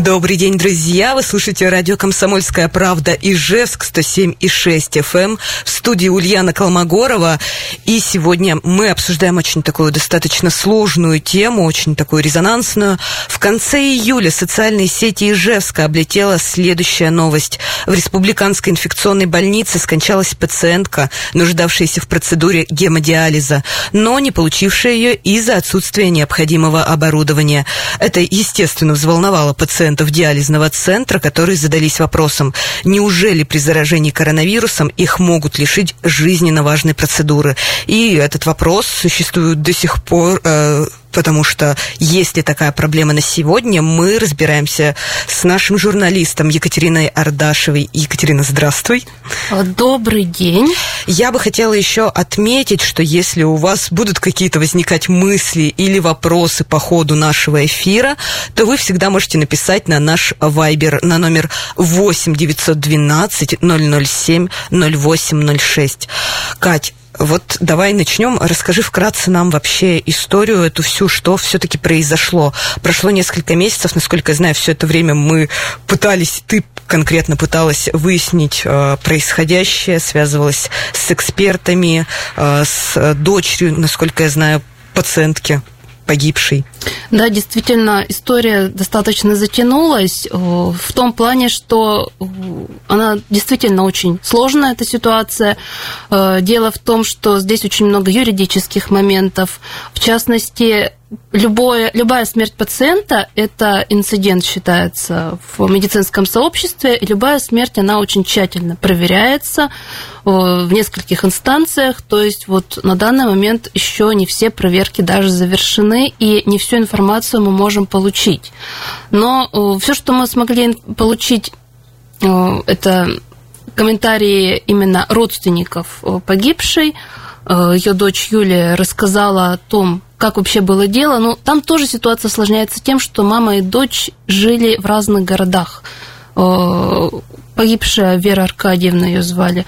Добрый день, друзья! Вы слушаете радио «Комсомольская правда» Ижевск 107,6 FM эм. в студии Ульяна Колмогорова. И сегодня мы обсуждаем очень такую достаточно сложную тему, очень такую резонансную. В конце июля социальные сети Ижевска облетела следующая новость. В Республиканской инфекционной больнице скончалась пациентка, нуждавшаяся в процедуре гемодиализа, но не получившая ее из-за отсутствия необходимого оборудования. Это, естественно, взволновало пациента пациентов диализного центра, которые задались вопросом, неужели при заражении коронавирусом их могут лишить жизненно важной процедуры. И этот вопрос существует до сих пор э, потому что есть ли такая проблема на сегодня, мы разбираемся с нашим журналистом Екатериной Ардашевой. Екатерина, здравствуй. Добрый день. Я бы хотела еще отметить, что если у вас будут какие-то возникать мысли или вопросы по ходу нашего эфира, то вы всегда можете написать на наш вайбер на номер 8 912 007 0806. Кать, вот давай начнем. Расскажи вкратце нам вообще историю эту всю, что все-таки произошло. Прошло несколько месяцев, насколько я знаю, все это время мы пытались, ты конкретно пыталась выяснить э, происходящее, связывалась с экспертами, э, с дочерью, насколько я знаю, пациентки погибшей. Да, действительно, история достаточно затянулась э, в том плане, что э, она действительно очень сложная, эта ситуация. Э, дело в том, что здесь очень много юридических моментов. В частности, любое, любая смерть пациента – это инцидент, считается в медицинском сообществе, и любая смерть, она очень тщательно проверяется э, в нескольких инстанциях, то есть вот на данный момент еще не все проверки даже завершены, и не всю информацию мы можем получить. Но э, все, что мы смогли получить, э, это комментарии именно родственников погибшей, ее дочь Юлия рассказала о том, как вообще было дело. Но там тоже ситуация осложняется тем, что мама и дочь жили в разных городах. Э, погибшая Вера Аркадьевна ее звали.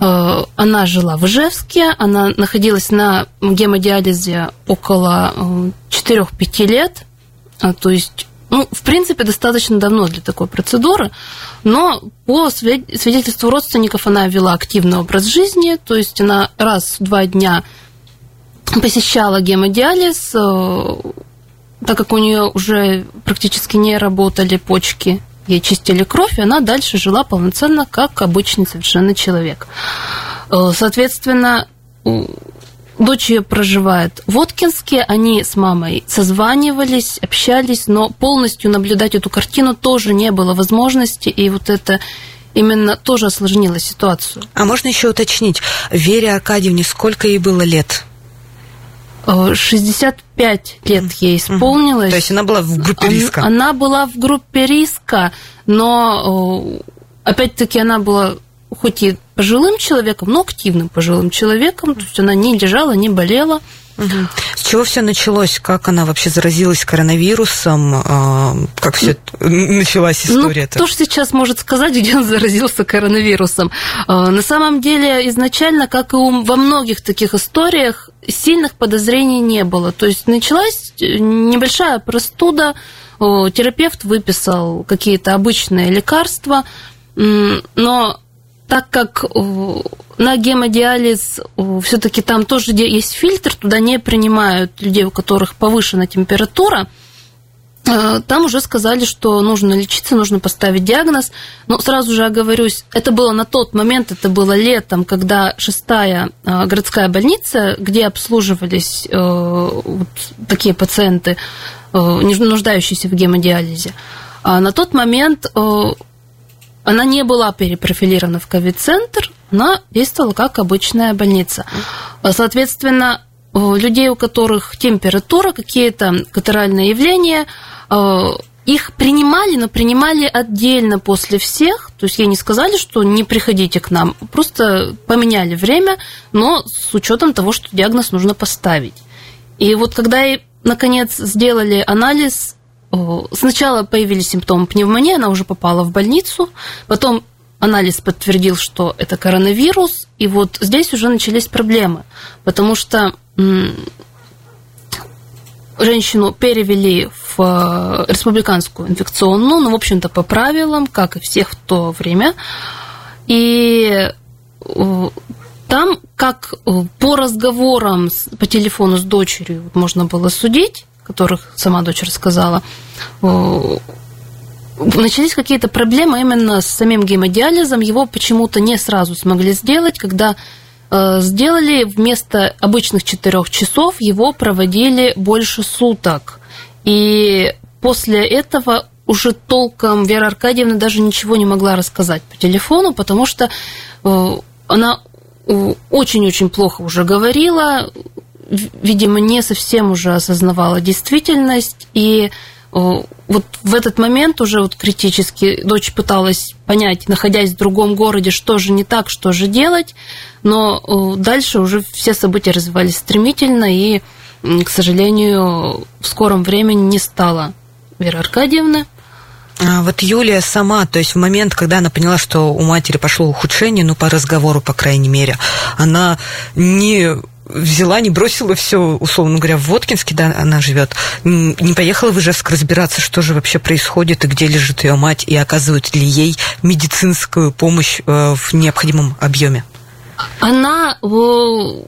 Э, она жила в Ижевске, она находилась на гемодиализе около 4-5 э, лет, то есть ну, в принципе, достаточно давно для такой процедуры, но по свидетельству родственников она вела активный образ жизни, то есть она раз в два дня посещала гемодиализ, э, так как у нее уже практически не работали почки, ей чистили кровь, и она дальше жила полноценно, как обычный совершенно человек. Э, соответственно, дочь ее проживает в Воткинске, они с мамой созванивались, общались, но полностью наблюдать эту картину тоже не было возможности, и вот это именно тоже осложнило ситуацию. А можно еще уточнить, Вере Аркадьевне сколько ей было лет? 65 лет ей исполнилось. То есть она была в группе риска? Она, она была в группе риска, но опять-таки она была хоть и пожилым человеком, но активным пожилым человеком, то есть она не лежала, не болела. Угу. С чего все началось? Как она вообще заразилась коронавирусом? А, как все началась история? Ну, кто же сейчас может сказать, где он заразился коронавирусом? А, на самом деле, изначально, как и во многих таких историях, сильных подозрений не было. То есть началась э, небольшая простуда, терапевт выписал какие-то обычные лекарства, но так как на гемодиализ все-таки там тоже есть фильтр, туда не принимают людей, у которых повышена температура, э, там уже сказали, что нужно лечиться, нужно поставить диагноз. Но сразу же оговорюсь, это было на тот момент, это было летом, когда шестая э, городская больница, где обслуживались э, вот такие пациенты, нуждающиеся в гемодиализе, а на тот момент она не была перепрофилирована в ковид-центр, она действовала как обычная больница. Соответственно, людей, у которых температура, какие-то катаральные явления, э, их принимали, но принимали отдельно после всех. То есть ей не сказали, что не приходите к нам, просто поменяли время, но с учетом того, что диагноз нужно поставить. И вот когда ей, наконец, сделали анализ, сначала появились симптомы пневмонии, она уже попала в больницу, потом анализ подтвердил, что это коронавирус, и вот здесь уже начались проблемы, потому что женщину перевели в э, республиканскую инфекционную, ну, в общем-то, по правилам, как и всех в то время. И э, там, как э, по разговорам по телефону с дочерью можно было судить, которых сама дочь рассказала, начались какие-то проблемы именно с самим гемодиализом. Его почему-то не сразу смогли сделать, когда Э, сделали вместо обычных четырех часов, его проводили больше суток. И после этого уже толком Вера Аркадьевна даже ничего не могла рассказать по телефону, потому что э, она э, очень-очень плохо уже говорила, видимо, не совсем уже осознавала действительность, и вот в этот момент уже вот критически дочь пыталась понять, находясь в другом городе, что же не так, что же делать, но э, дальше уже все события развивались стремительно, и, к сожалению, в скором времени не стало Веры Аркадьевны. А вот Юлия сама, то есть в момент, когда она поняла, что у матери пошло ухудшение, ну, по разговору, по крайней мере, она не взяла, не бросила все, условно говоря, в Воткинске, да, она живет, не поехала в Ижевск разбираться, что же вообще происходит и где лежит ее мать, и оказывают ли ей медицинскую помощь э, в необходимом объеме. Она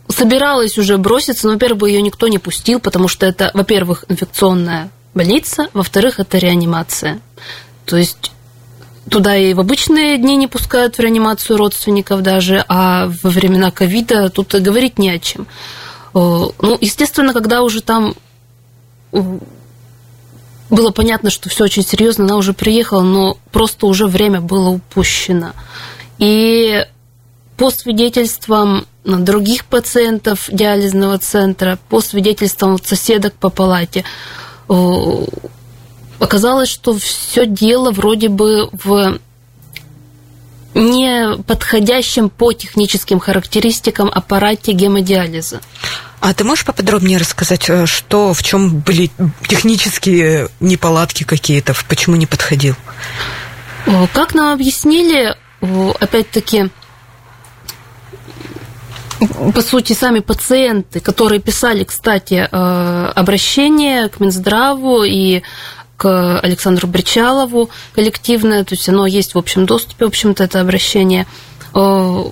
собиралась уже броситься, но, во-первых, ее никто не пустил, потому что это, во-первых, инфекционная больница, во-вторых, это реанимация. То есть туда и в обычные дни не пускают в реанимацию родственников даже, а во времена ковида тут говорить не о чем. Ну, естественно, когда уже там было понятно, что все очень серьезно, она уже приехала, но просто уже время было упущено. И по свидетельствам других пациентов диализного центра, по свидетельствам соседок по палате, оказалось, что все дело вроде бы в не подходящем по техническим характеристикам аппарате гемодиализа. А ты можешь поподробнее рассказать, э, что, в чем были технические неполадки какие-то, почему не подходил? Как нам объяснили, опять-таки, по сути, сами пациенты, которые писали, кстати, э, обращение к Минздраву и к Александру Бричалову коллективное, то есть оно есть в общем доступе, в общем-то, это обращение. Э,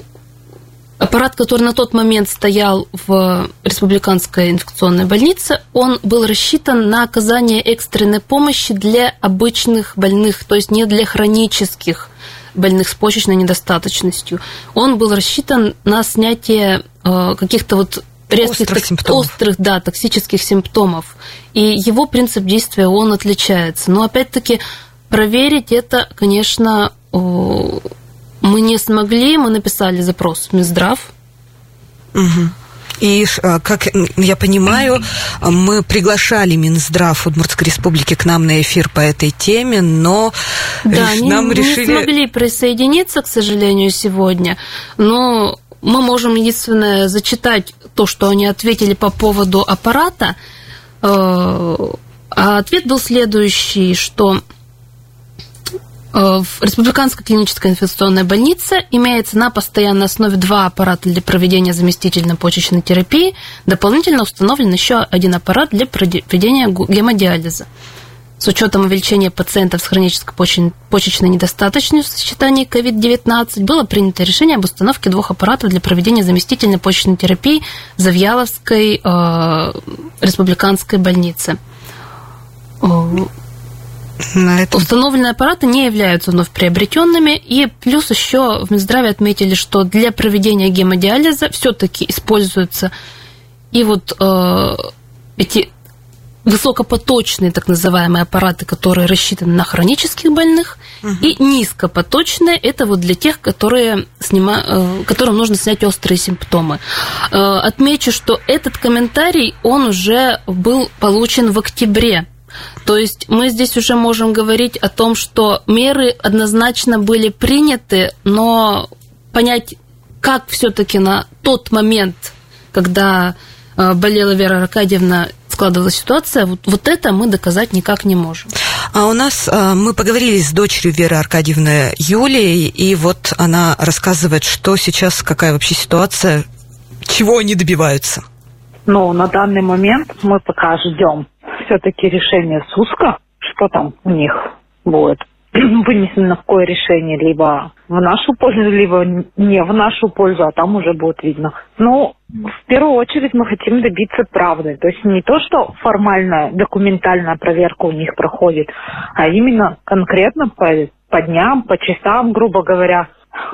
аппарат, который на тот момент стоял в Республиканской инфекционной больнице, он был рассчитан на оказание экстренной помощи для обычных больных, то есть не для хронических больных с почечной недостаточностью. Он был рассчитан на снятие э, каких-то вот резких острых, симптомов. острых да, токсических симптомов. И его принцип действия, он отличается. Но опять-таки проверить это, конечно, мы не смогли. Мы написали запрос в Минздрав. Угу. И, а, как я понимаю, мы приглашали Минздрав Удмуртской Республики к нам на эфир по этой теме, но да, нам не, решили... не смогли присоединиться, к сожалению, сегодня. Но мы можем единственное зачитать то, что они ответили по поводу аппарата. Э, а ответ был следующий, что э, в Республиканской клинической инфекционной больнице имеется на постоянной основе два аппарата для проведения заместительной почечной терапии. Дополнительно установлен еще один аппарат для проведения гемодиализа. С учетом увеличения пациентов с хронической почечной недостаточностью в сочетании COVID-19 было принято решение об установке двух аппаратов для проведения заместительной почечной терапии в Завьяловской э, республиканской больнице. На этом... Установленные аппараты не являются вновь приобретенными, и плюс еще в Минздраве отметили, что для проведения гемодиализа все-таки используются и вот э, эти высокопоточные так называемые аппараты, которые рассчитаны на хронических больных, угу. и низкопоточные это вот для тех, которые снима... Э, которым нужно снять острые симптомы. Э, отмечу, что этот комментарий, он уже был получен в октябре. То есть мы здесь уже можем говорить о том, что меры однозначно были приняты, но понять, как все-таки на тот момент, когда э, болела Вера Аркадьевна, складывалась ситуация, вот, вот это мы доказать никак не можем. А у нас а, мы поговорили с дочерью Веры Аркадьевны Юлией, и вот она рассказывает, что сейчас, какая вообще ситуация, чего они добиваются. Ну, на данный момент мы пока ждем все-таки решения СУСКа, что там у них будет вынесено какое решение, либо в нашу пользу, либо не в нашу пользу, а там уже будет видно. Ну, в первую очередь мы хотим добиться правды. То есть не то, что формальная документальная проверка у них проходит, а именно конкретно по, по дням, по часам, грубо говоря,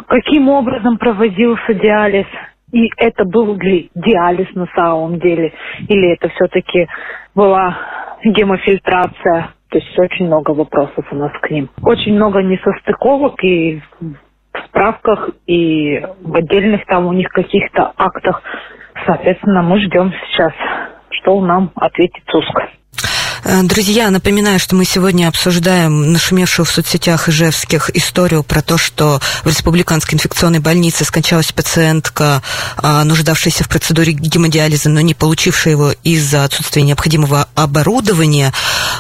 каким образом проводился диализ, и это был ли диализ на самом деле, или это все-таки была гемофильтрация. То есть очень много вопросов у нас к ним. Очень много несостыковок и в справках, и в отдельных там у них каких-то актах. Соответственно, мы ждем сейчас, что нам ответит СУСК. Э, друзья, напоминаю, что мы сегодня обсуждаем нашумевшую в соцсетях ижевских историю про то, что в Республиканской инфекционной больнице скончалась пациентка, а, нуждавшаяся в процедуре гемодиализа, но не получившая его из-за отсутствия необходимого оборудования.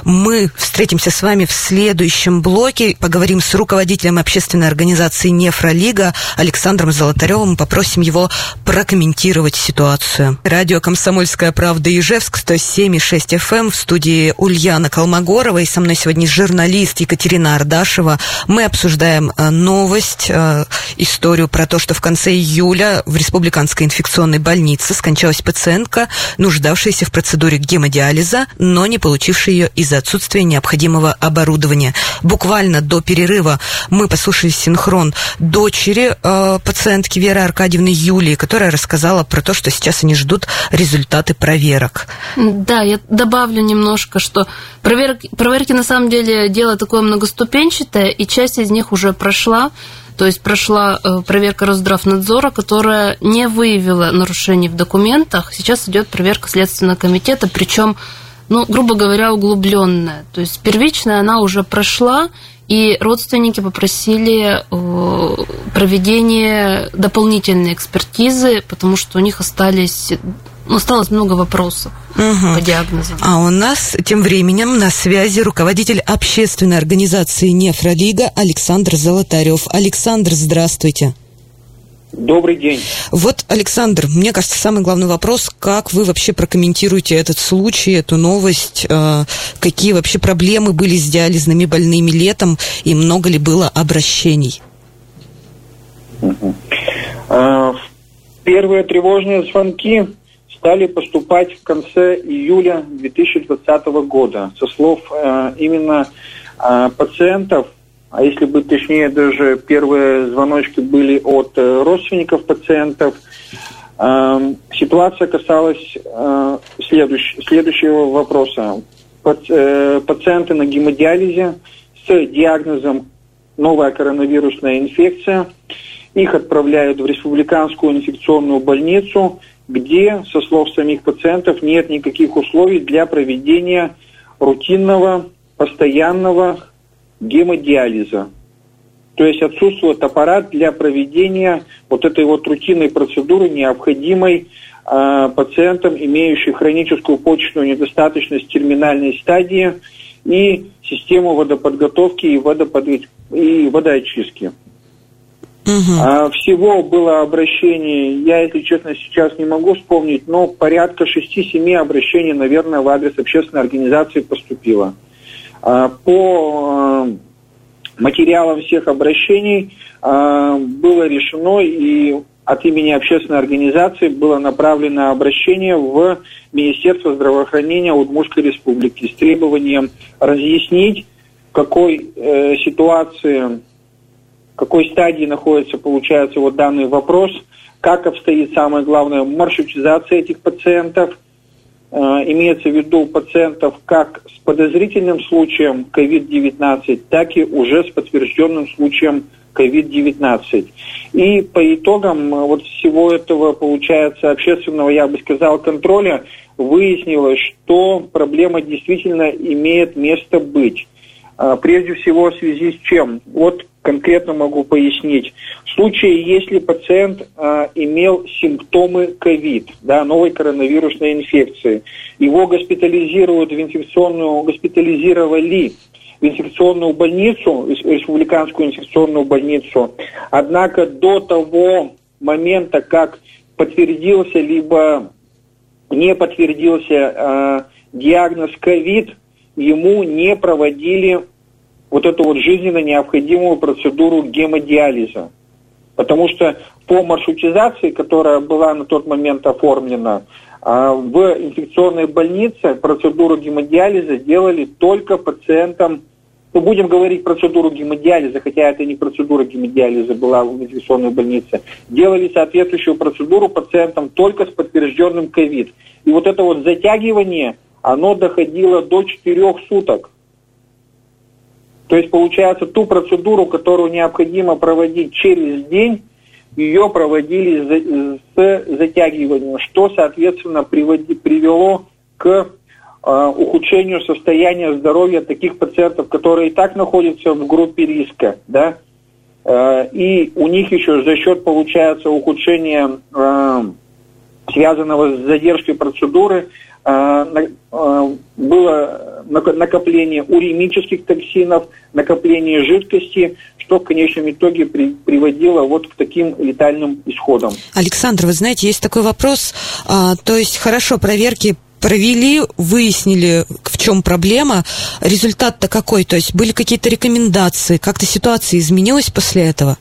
Мы встретимся с вами в следующем блоке, поговорим с руководителем общественной организации «Нефролига» Александром Золотаревым, попросим его прокомментировать ситуацию. Радио «Комсомольская правда» Ижевск, 107,6 FM в студии Ульяна Колмогорова, и со мной сегодня журналист Екатерина Ардашева. Мы обсуждаем э, новость, э, историю про то, что в конце июля в Республиканской инфекционной больнице скончалась пациентка, нуждавшаяся в процедуре гемодиализа, но не получившая ее из-за отсутствия необходимого оборудования. Буквально до перерыва мы послушали синхрон дочери э, пациентки Веры Аркадьевны Юлии, которая рассказала про то, что сейчас они ждут результаты проверок. Да, я добавлю немножко, что проверки, проверки на самом деле дело такое многоступенчатое, и часть из них уже прошла. То есть прошла э, проверка Росздравнадзора, которая не выявила нарушений в документах. Сейчас идет проверка Следственного комитета, причем, ну, грубо говоря, углубленная. То есть первичная она уже прошла, и родственники попросили э, проведение дополнительной экспертизы, потому что у них остались осталось много вопросов угу. по диагнозу. А у нас тем временем на связи руководитель общественной организации «Нефролига» Александр Золотарев. Александр, здравствуйте. Добрый день. Вот, Александр, мне кажется, самый главный вопрос, как вы вообще прокомментируете этот случай, эту новость, э, какие вообще проблемы были с диализными больными летом и много ли было обращений? Угу. Первые тревожные звонки стали поступать в конце июля 2020 года. Со слов э, именно э, пациентов, а если быть точнее, даже первые звоночки были от э, родственников пациентов, э, ситуация касалась э, следующ, следующего вопроса. Паци, э, пациенты на гемодиализе с диагнозом новая коронавирусная инфекция. Их отправляют в республиканскую инфекционную больницу – где, со слов самих пациентов, нет никаких условий для проведения рутинного, постоянного гемодиализа. То есть отсутствует аппарат для проведения вот этой вот рутинной процедуры, необходимой э, пациентам, имеющим хроническую почечную недостаточность терминальной стадии и систему водоподготовки и, водопод... и водоочистки. Угу. А, всего было обращений, я, если честно, сейчас не могу вспомнить, но порядка 6-7 обращений, наверное, в адрес общественной организации поступило. А, по а, материалам всех обращений а, было решено и от имени общественной организации было направлено обращение в Министерство здравоохранения Удмуртской республики с требованием разъяснить, в какой э, ситуации какой стадии находится, получается, вот данный вопрос, как обстоит, самое главное, маршрутизация этих пациентов, э, имеется в виду пациентов как с подозрительным случаем COVID-19, так и уже с подтвержденным случаем COVID-19. И по итогам э, вот всего этого, получается, общественного, я бы сказал, контроля, выяснилось, что проблема действительно имеет место быть. А, прежде всего в связи с чем? Вот конкретно могу пояснить. В случае, если пациент а, имел симптомы ковид, да, новой коронавирусной инфекции, его госпитализируют в инфекционную, госпитализировали в инфекционную больницу, республиканскую инфекционную больницу. Однако до того момента, как подтвердился либо не подтвердился э, диагноз ковид, ему не проводили вот эту вот жизненно необходимую процедуру гемодиализа. Потому что по маршрутизации, которая была на тот момент оформлена, а, в инфекционной больнице процедуру гемодиализа делали только пациентам ну, будем говорить процедуру гемодиализа, хотя это не процедура гемодиализа была в инфекционной больнице, делали соответствующую процедуру пациентам только с подтвержденным ковид. И вот это вот затягивание, оно доходило до 4 суток. То есть, получается, ту процедуру, которую необходимо проводить через день, ее проводили с затягиванием, что, соответственно, привело к Э, ухудшению состояния здоровья таких пациентов, которые и так находятся в группе риска, да, э, и у них еще за счет, получается, ухудшения, э, связанного с задержкой процедуры, было накопление уремических токсинов, накопление жидкости, что в конечном итоге при, приводило вот к таким летальным исходам. Александр, вы знаете, есть такой вопрос, а, то есть хорошо, проверки провели, выяснили, в чем проблема. Результат-то какой? То есть были какие-то рекомендации? Как-то ситуация изменилась после этого?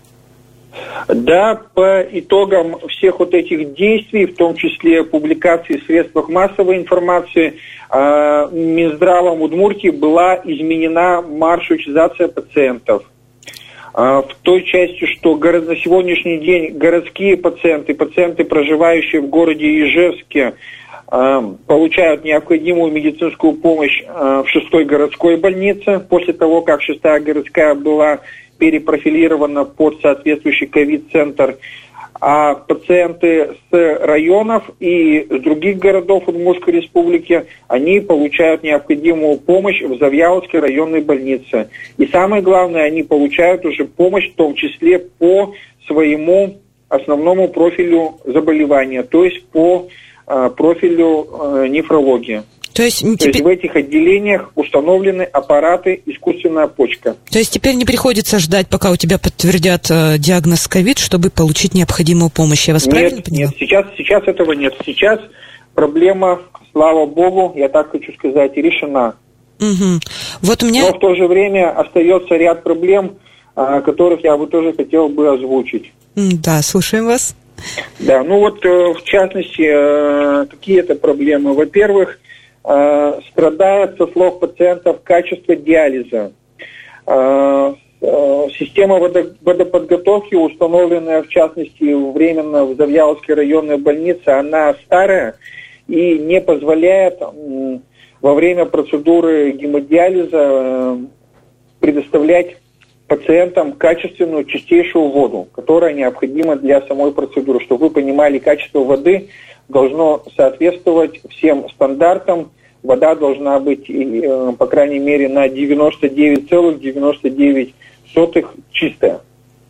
Да, по итогам всех вот этих действий, в том числе публикации в средствах массовой информации, э, Минздравом Удмуртии была изменена маршрутизация пациентов. Э, в той части, что на сегодняшний день городские пациенты, пациенты, проживающие в городе Ижевске, Э, получают необходимую медицинскую помощь в шестой городской больнице после того, как шестая городская была перепрофилирована под соответствующий ковид-центр. А пациенты с районов и с других городов Удмуртской республики, они получают необходимую помощь в Завьяловской районной больнице. И самое главное, они получают уже помощь в том числе по своему основному профилю заболевания, то есть по Э, профилю э, нефрологии. То есть, То теперь... есть в этих отделениях установлены аппараты искусственная почка. То есть теперь не приходится ждать, пока у тебя подтвердят э, диагноз ковид, чтобы получить необходимую помощь. Я вас нет, правильно понимаю? Нет, сейчас, сейчас этого нет. Сейчас проблема, слава богу, я так хочу сказать, решена. Угу. Вот у меня... Но в то же время остается ряд проблем, э, которых я бы тоже хотел бы озвучить. Да, слушаем вас. Да, ну вот э, в частности, э, какие это проблемы? Во-первых, э, страдает, со слов пациентов, качество диализа. Система водоподготовки, установленная в частности временно в Завьяловской районной больнице, она старая и не позволяет во время процедуры гемодиализа предоставлять пациентам качественную чистейшую воду, которая необходима для самой процедуры. Чтобы вы понимали, качество воды должно соответствовать всем стандартам. Вода должна быть, э, по крайней мере, на 99,99 чистая.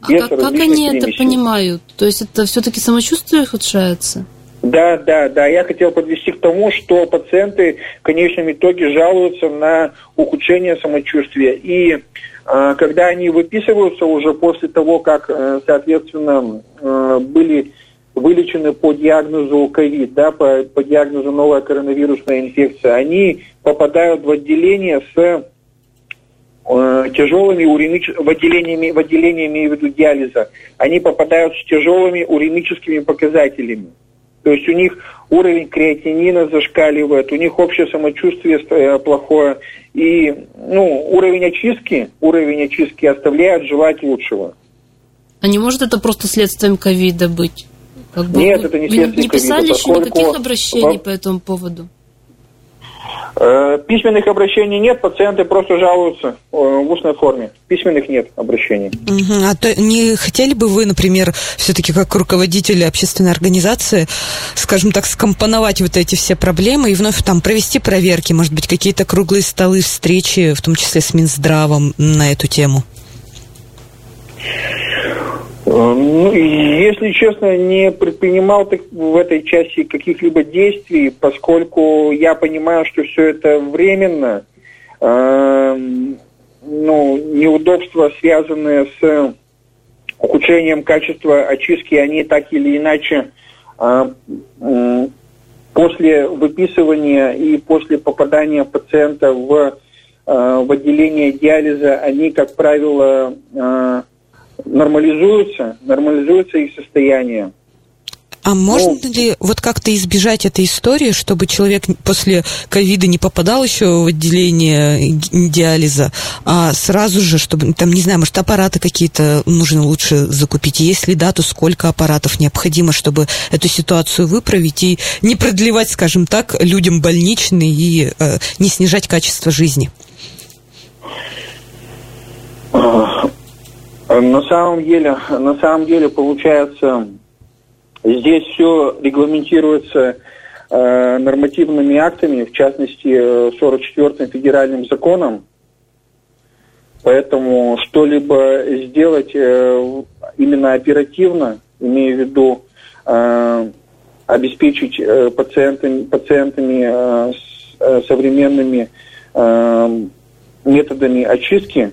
А как, как они примесей. это понимают? То есть это все-таки самочувствие ухудшается? Да, да, да. Я хотел подвести к тому, что пациенты в конечном итоге жалуются на ухудшение самочувствия. И а, когда они выписываются уже после того, как, э, соответственно, э, были вылечены по диагнозу ковид, да, по, по диагнозу новая коронавирусная инфекция, они попадают в отделение с э, тяжелыми уремическими, в отделениями, в отделение, имею в виду диализа, они попадают с тяжелыми уремическими показателями. То есть у них уровень креатинина зашкаливает, у них общее самочувствие э, плохое. И ну, уровень очистки, уровень очистки оставляет желать лучшего. А не может это просто следствием ковида быть? Как бы Нет, это не следствие ковида. Не писали еще никаких обращений по этому поводу? Э, письменных обращений нет, пациенты просто жалуются э, в устной форме. Письменных нет обращений. Угу. А то не хотели бы вы, например, все-таки как руководители общественной организации, скажем так, скомпоновать вот эти все проблемы и вновь там провести проверки, может быть, какие-то круглые столы, встречи, в том числе с Минздравом на эту тему? Ну, если честно, не предпринимал в этой части каких-либо действий, поскольку я понимаю, что все это временно. Э, ну, неудобства, связанные с ухудшением качества очистки, они так или иначе э, после выписывания и после попадания пациента в, э, в отделение диализа, они, как правило, э, нормализуются, нормализуется их состояние. А можно ну, ли вот как-то избежать этой истории, чтобы человек после ковида не попадал еще в отделение диализа, а сразу же, чтобы, там, не знаю, может, аппараты какие-то нужно лучше закупить? Если да, то сколько аппаратов необходимо, чтобы эту ситуацию выправить и не продлевать, скажем так, людям больничные и э, не снижать качество жизни? На самом деле, на самом деле получается, здесь все регламентируется э, нормативными актами, в частности, 44-м федеральным законом. Поэтому что-либо сделать э, именно оперативно, имея в виду э, обеспечить э, пациентами, пациентами э, с, э, современными э, методами очистки,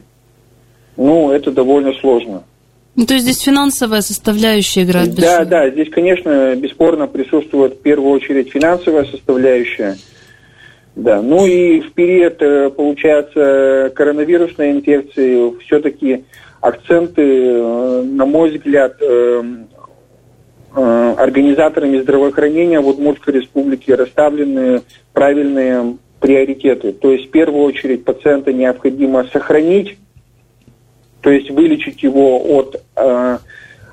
ну, это довольно сложно. Ну, то есть здесь финансовая составляющая играет Да, да, здесь, конечно, бесспорно присутствует в первую очередь финансовая составляющая. Да, ну и в период, э, получается, коронавирусной инфекции все-таки акценты, э, на мой взгляд, э, организаторами здравоохранения в Удмуртской республике расставлены правильные приоритеты. То есть в первую очередь пациента необходимо сохранить то есть вылечить его от э,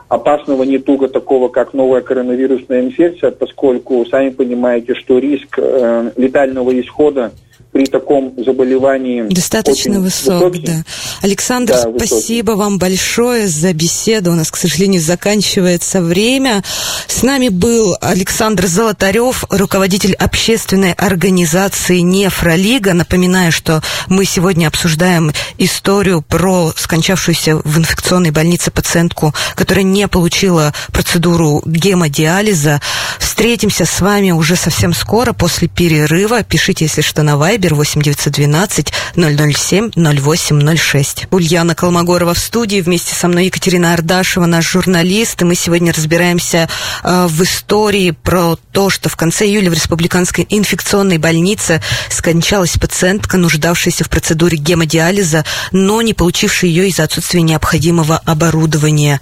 опасного недуга, такого как новая коронавирусная инфекция, поскольку сами понимаете, что риск э, летального исхода при таком заболевании достаточно высок, высокий. да. Александр, да, спасибо высокий. вам большое за беседу. У нас, к сожалению, заканчивается время. С нами был Александр Золотарев, руководитель общественной организации Нефролига. Напоминаю, что мы сегодня обсуждаем историю про скончавшуюся в инфекционной больнице пациентку, которая не получила процедуру гемодиализа. Встретимся с вами уже совсем скоро после перерыва. Пишите, если что, на Вайбер Вайбер 8 912 007 0806. Ульяна Колмогорова в студии. Вместе со мной Екатерина Ардашева, наш журналист. И мы сегодня разбираемся э, в истории про то, что в конце июля в Республиканской инфекционной больнице скончалась пациентка, нуждавшаяся в процедуре гемодиализа, но не получившая ее из-за отсутствия необходимого оборудования.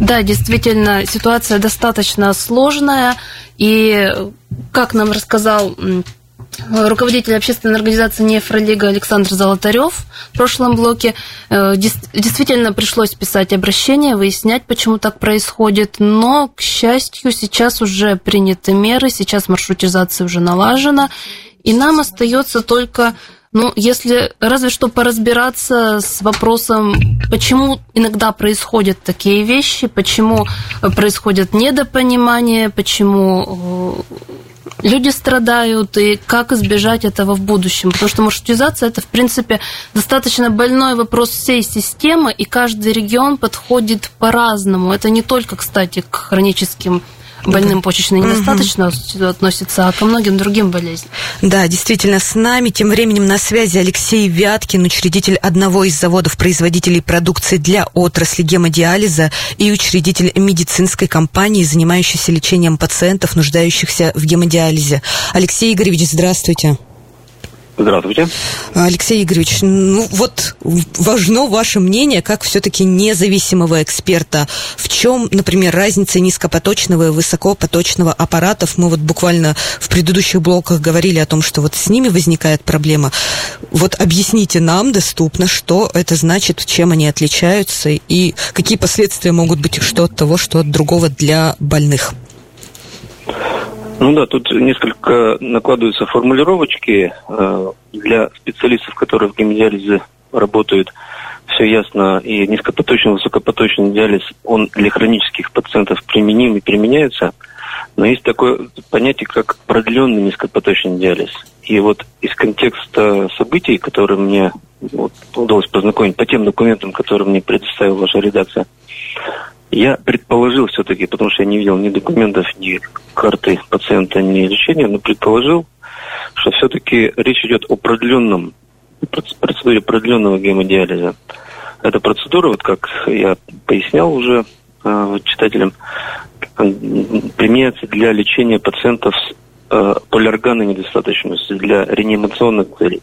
Да, действительно, ситуация достаточно сложная. И, как нам рассказал руководитель общественной организации «Нефролига» Александр Золотарев в прошлом блоке. Э, действительно пришлось писать обращение, выяснять, почему так происходит, но, к счастью, сейчас уже приняты меры, сейчас маршрутизация уже налажена, и нам остается только ну, если разве что поразбираться с вопросом, почему иногда происходят такие вещи, почему происходит недопонимание, почему э, люди страдают, и как избежать этого в будущем. Потому что маршрутизация это, в принципе, достаточно больной вопрос всей системы, и каждый регион подходит по-разному. Это не только, кстати, к хроническим больным почечной недостаточностью угу. относится, а ко многим другим болезням. Да, действительно, с нами тем временем на связи Алексей Вяткин, учредитель одного из заводов-производителей продукции для отрасли гемодиализа и учредитель медицинской компании, занимающейся лечением пациентов, нуждающихся в гемодиализе. Алексей Игоревич, здравствуйте. Здравствуйте. Алексей Игоревич, ну вот важно ваше мнение как все-таки независимого эксперта. В чем, например, разница низкопоточного и высокопоточного аппаратов? Мы вот буквально в предыдущих блоках говорили о том, что вот с ними возникает проблема. Вот объясните нам доступно, что это значит, чем они отличаются и какие последствия могут быть что от того, что от другого для больных. Ну да, тут несколько накладываются формулировочки э, для специалистов, которые в гемодиализе работают. Все ясно, и низкопоточный, высокопоточный диализ, он для хронических пациентов применим и применяется. Но есть такое понятие, как продленный низкопоточный диализ. И вот из контекста событий, которые мне вот, удалось познакомить по тем документам, которые мне предоставила ваша редакция, Я предположил все-таки, потому что я не видел ни документов, ни карты пациента, ни лечения, но предположил, что все-таки речь идет о продленном, процедуре продленного гемодиализа. Эта процедура, вот как я пояснял уже э, читателям, применяется для лечения пациентов с э, полиорганной недостаточностью, для реанимационных целей.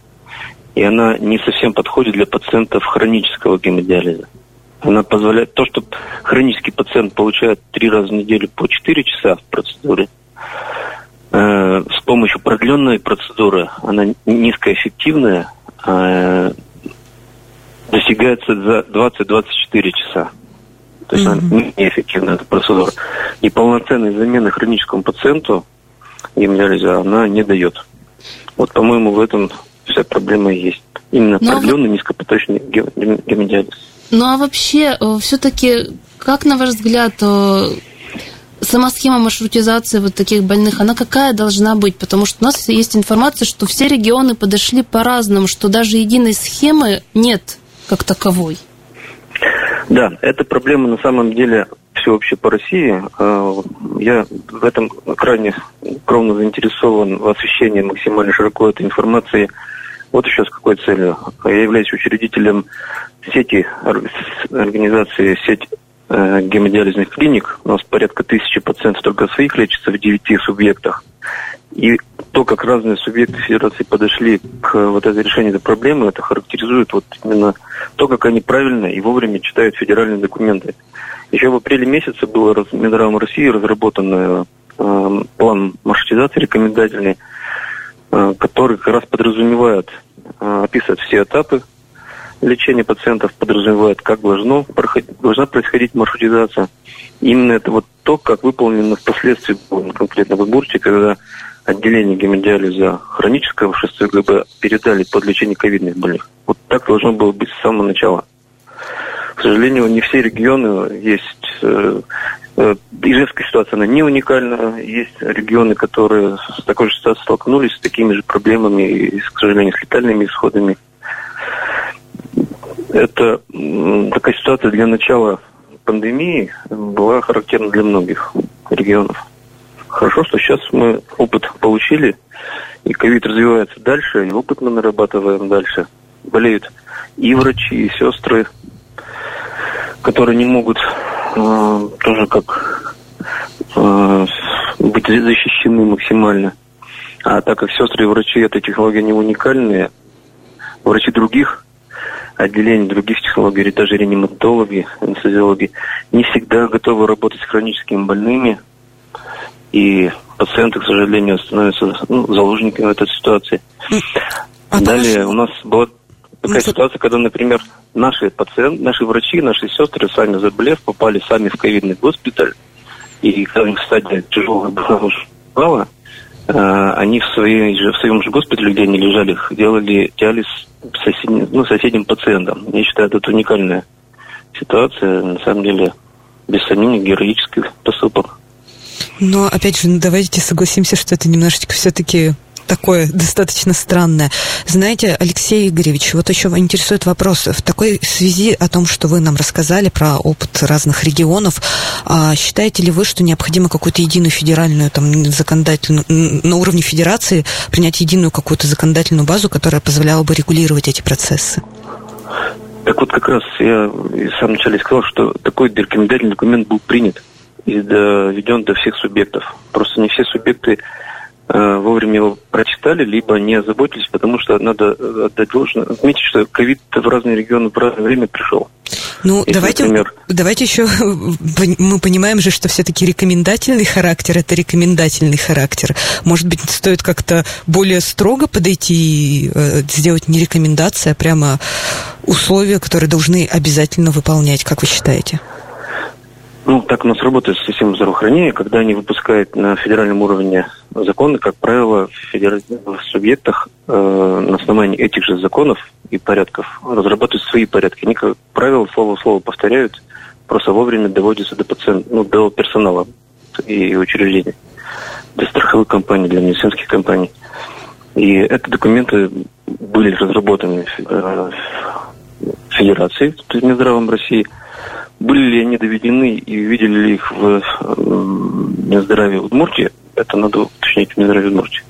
И она не совсем подходит для пациентов хронического гемодиализа. Она позволяет то, что хронический пациент получает три раза в неделю по 4 часа в процедуре, э, с помощью продленной процедуры, она низкоэффективная, э, достигается за 20-24 часа. То есть mm-hmm. она неэффективная эта процедура. И полноценной замены хроническому пациенту гемодиализа она не дает. Вот, по-моему, в этом вся проблема и есть. Именно Но... продленный низкопоточный гемодиализ. Ну а вообще, э, все-таки, как на ваш взгляд, э, сама схема маршрутизации вот таких больных, она какая должна быть? Потому что у нас есть информация, что все регионы подошли по-разному, что даже единой схемы нет как таковой. Да, эта проблема на самом деле всеобщая по России. Э, я в этом крайне кровно заинтересован в освещении максимально широко этой информации – вот еще с какой целью. Я являюсь учредителем сети организации сеть э, гемодиализных клиник. У нас порядка тысячи пациентов только своих лечится в девяти субъектах. И то, как разные субъекты федерации подошли к вот этой решению этой проблемы, это характеризует вот именно то, как они правильно и вовремя читают федеральные документы. Еще в апреле месяце был Минздравом России разработан э, план маршрутизации рекомендательный, Э, который как раз подразумевает, э, описывает все этапы лечения пациентов, подразумевает, как должно должна происходить маршрутизация. Именно это вот то, как выполнено впоследствии, конкретно в Игурте, когда отделение гемодиализа хронического в 6 ГБ передали под лечение ковидных больных. Вот так должно было быть с самого начала. К сожалению, не все регионы есть э, Э, Ижевская ситуация, она не уникальна. Есть регионы, которые с такой же ситуацией столкнулись, с такими же проблемами и, к сожалению, с летальными исходами. Это такая ситуация для начала пандемии была характерна для многих регионов. Хорошо, что сейчас мы опыт получили, и ковид развивается дальше, и опыт мы нарабатываем дальше. Болеют и врачи, и сестры, которые не могут э, тоже как э, быть защищены максимально. А так как сестры и врачи этой технологии не уникальные, врачи других отделений, других технологий, или даже реаниматологи, анестезиологи, не всегда готовы работать с хроническими больными. И пациенты, к сожалению, становятся ну, заложниками этой ситуации. А Далее у нас была такая ну, ситуация, когда, например, наши пациенты, наши врачи, наши сестры, сами заболев, попали сами в ковидный госпиталь, и когда у них стадия тяжелого бала, э, они в, своей, в своем же госпитале, где они лежали, делали диализ соседним, ну, соседним пациентам. Я считаю, это уникальная ситуация, на самом деле, без сомнения, героический поступок. Но, опять же, давайте согласимся, что это немножечко все-таки такое достаточно странное. Знаете, Алексей Игоревич, вот еще интересует вопрос. В такой связи о том, что вы нам рассказали про опыт разных регионов, а считаете ли вы, что необходимо какую-то единую федеральную, там, законодательную, на уровне федерации принять единую какую-то законодательную базу, которая позволяла бы регулировать эти процессы? Так вот, как раз я в самом начале сказал, что такой рекомендательный документ был принят и доведен до всех субъектов. Просто не все субъекты вовремя его прочитали, либо не озаботились, потому что надо отдать должное. Отметить, что ковид в разные регионы в разное время пришел. Ну, Если, давайте, например... давайте еще мы понимаем же, что все-таки рекомендательный характер это рекомендательный характер. Может быть, стоит как-то более строго подойти и э, сделать не рекомендация, а прямо условия, которые должны обязательно выполнять, как вы считаете? Ну, так у нас работает система здравоохранения, когда они выпускают на федеральном уровне законы, как правило, в федеральных субъектах э, на основании этих же законов и порядков разрабатывают свои порядки. Они, как правило, слово в слово повторяют, просто вовремя доводятся до пациента, ну, до персонала и учреждений, для страховых компаний, для медицинских компаний. И эти документы были разработаны э, Федерации, Минздравом России – Были ли они доведены и видели ли их в э, здравии Удмуртии, это надо уточнить в Минздраве Удмуртии.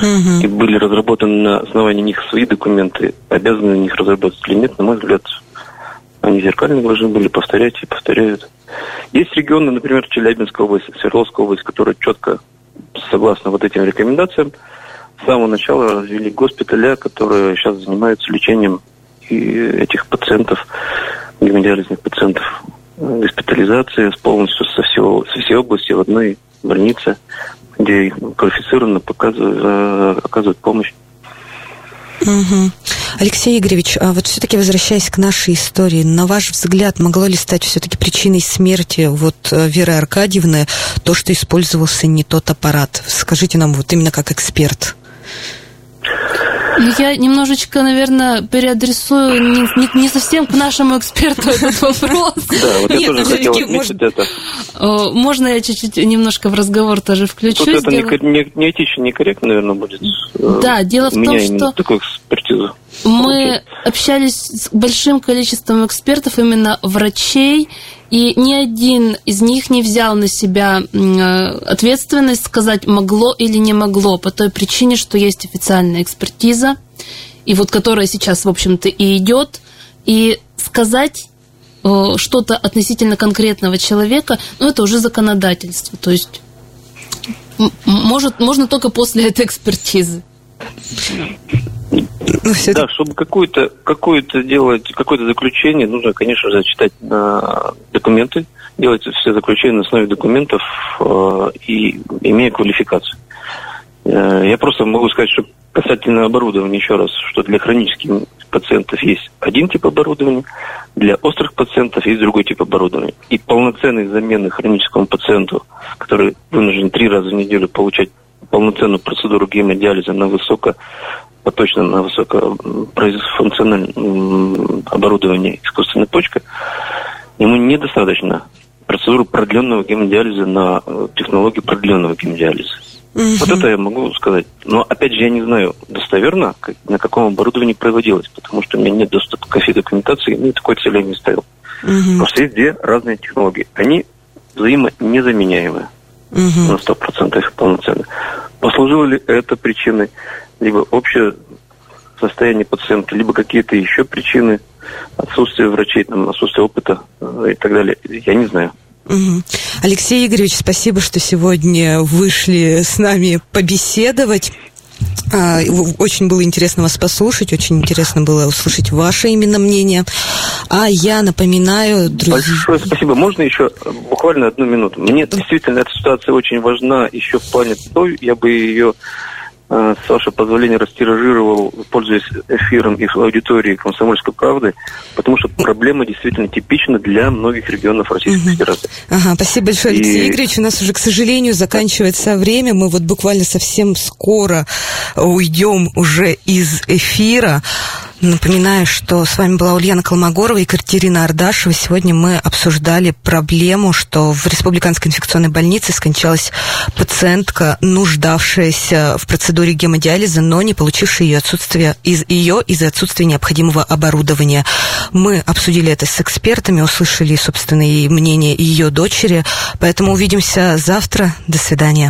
Угу. И были разработаны на основании них свои документы, обязаны на них разработать или нет, на мой взгляд, они зеркально должны были повторять и повторяют. Есть регионы, например, Челябинская область, Свердловская область, которые четко, согласно вот этим рекомендациям, с самого начала развели госпиталя, которые сейчас занимаются лечением этих пациентов, гемодиализных пациентов, госпитализации полностью со, всего, со всей области в одной больнице, где квалифицированно показывают, э, оказывают помощь. Угу. Алексей Игоревич, а вот все-таки возвращаясь к нашей истории, на ваш взгляд, могло ли стать все-таки причиной смерти вот э, Веры Аркадьевны то, что использовался не тот аппарат? Скажите нам вот именно как эксперт. Ну, я немножечко, наверное, переадресую не, не, не совсем к нашему эксперту этот вопрос. Да, вот я тоже хотел отметить это. Можно я чуть-чуть немножко в разговор тоже включусь? Тут это не этично, некорректно, наверное, будет. Э, да, дело в том, что... такую экспертизу. Мы общались с большим количеством экспертов, именно врачей, и ни один из них не взял на себя ответственность сказать, могло или не могло, по той причине, что есть официальная экспертиза, и вот которая сейчас, в общем-то, и идет, и сказать э, что-то относительно конкретного человека, ну, это уже законодательство, то есть может, можно только после этой экспертизы. Ну, все да, чтобы какое-то какое делать, какое-то заключение, нужно, конечно же, читать на документы, делать все заключения на основе документов э, и имея квалификацию. Э, я просто могу сказать, что касательно оборудования, еще раз, что для хронических пациентов есть один тип оборудования, для острых пациентов есть другой тип оборудования. И полноценной замены хроническому пациенту, который вынужден три раза в неделю получать полноценную процедуру гемодиализа на высоко точно на высокофункциональном оборудовании искусственной почкой, ему недостаточно процедуры продленного гемодиализа на э, технологию продленного гемодиализа. Угу. Вот это я могу сказать. Но, опять же, я не знаю достоверно, как, на каком оборудовании проводилось, потому что у меня нет доступа к документации, и такой цели не ставил. Угу. Просто есть две разные технологии. Они взаимонезаменяемые угу. на 100% полноценно. Послужило ли это причиной либо общее состояние пациента, либо какие-то еще причины, отсутствие врачей, там, отсутствие опыта э, и так далее. Я не знаю. Алексей Игоревич, спасибо, что сегодня вышли с нами побеседовать. А, очень было интересно вас послушать, очень интересно было услышать ваше именно мнение. А я напоминаю, друзья... Большое спасибо. Можно еще буквально одну минуту? Мне действительно эта ситуация очень важна еще в плане той, я бы ее Э, с вашего позволения, растиражировал, пользуясь эфиром и аудиторией «Комсомольской правды», потому что проблема действительно типична для многих регионов Российской Федерации. Ага, спасибо большое, Алексей и... Игоревич. У нас уже, к сожалению, заканчивается время. Мы вот буквально совсем скоро уйдем уже из эфира. Напоминаю, что с вами была Ульяна Колмогорова и Екатерина Ардашева. Сегодня мы обсуждали проблему, что в Республиканской инфекционной больнице скончалась пациентка, нуждавшаяся в процедуре гемодиализа, но не получившая ее, отсутствие, из, ее из-за отсутствия необходимого оборудования. Мы обсудили это с экспертами, услышали, собственно, и мнение ее дочери. Поэтому увидимся завтра. До свидания.